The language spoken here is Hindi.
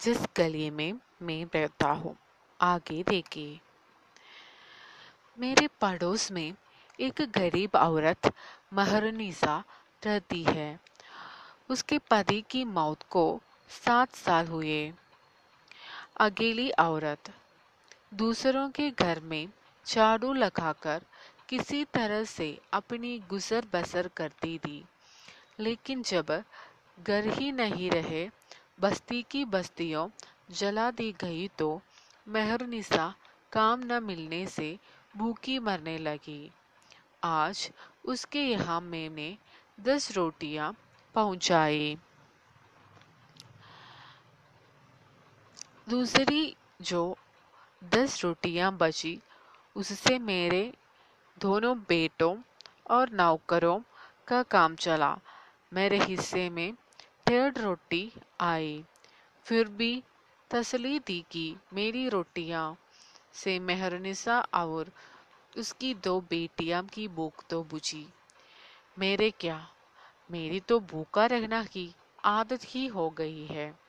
जिस गली में मैं रहता हूँ, आगे देखिए। मेरे पड़ोस में एक गरीब औरत महरनीसा रहती है। उसके पति की मौत को सात साल हुए। अकेली औरत, दूसरों के घर में झाड़ू लगाकर किसी तरह से अपनी गुजर बसर करती थी। लेकिन जब घर ही नहीं रहे बस्ती की बस्तियों जला दी गई तो मेहरनिसा काम न मिलने से भूखी मरने लगी। आज उसके यहाँ मैंने दस रोटियाँ पहुंचाई। दूसरी जो दस रोटियाँ बची, उससे मेरे दोनों बेटों और नौकरों का काम चला। मेरे हिस्से में डेढ़ रोटी आई। फिर भी तसली दी कि मेरी रोटियाँ से मेहरनिसा और उसकी दो बेटियाँ की भूख तो बुझी। मेरे क्या? मेरी तो भूखा रहना की आदत ही हो गई है।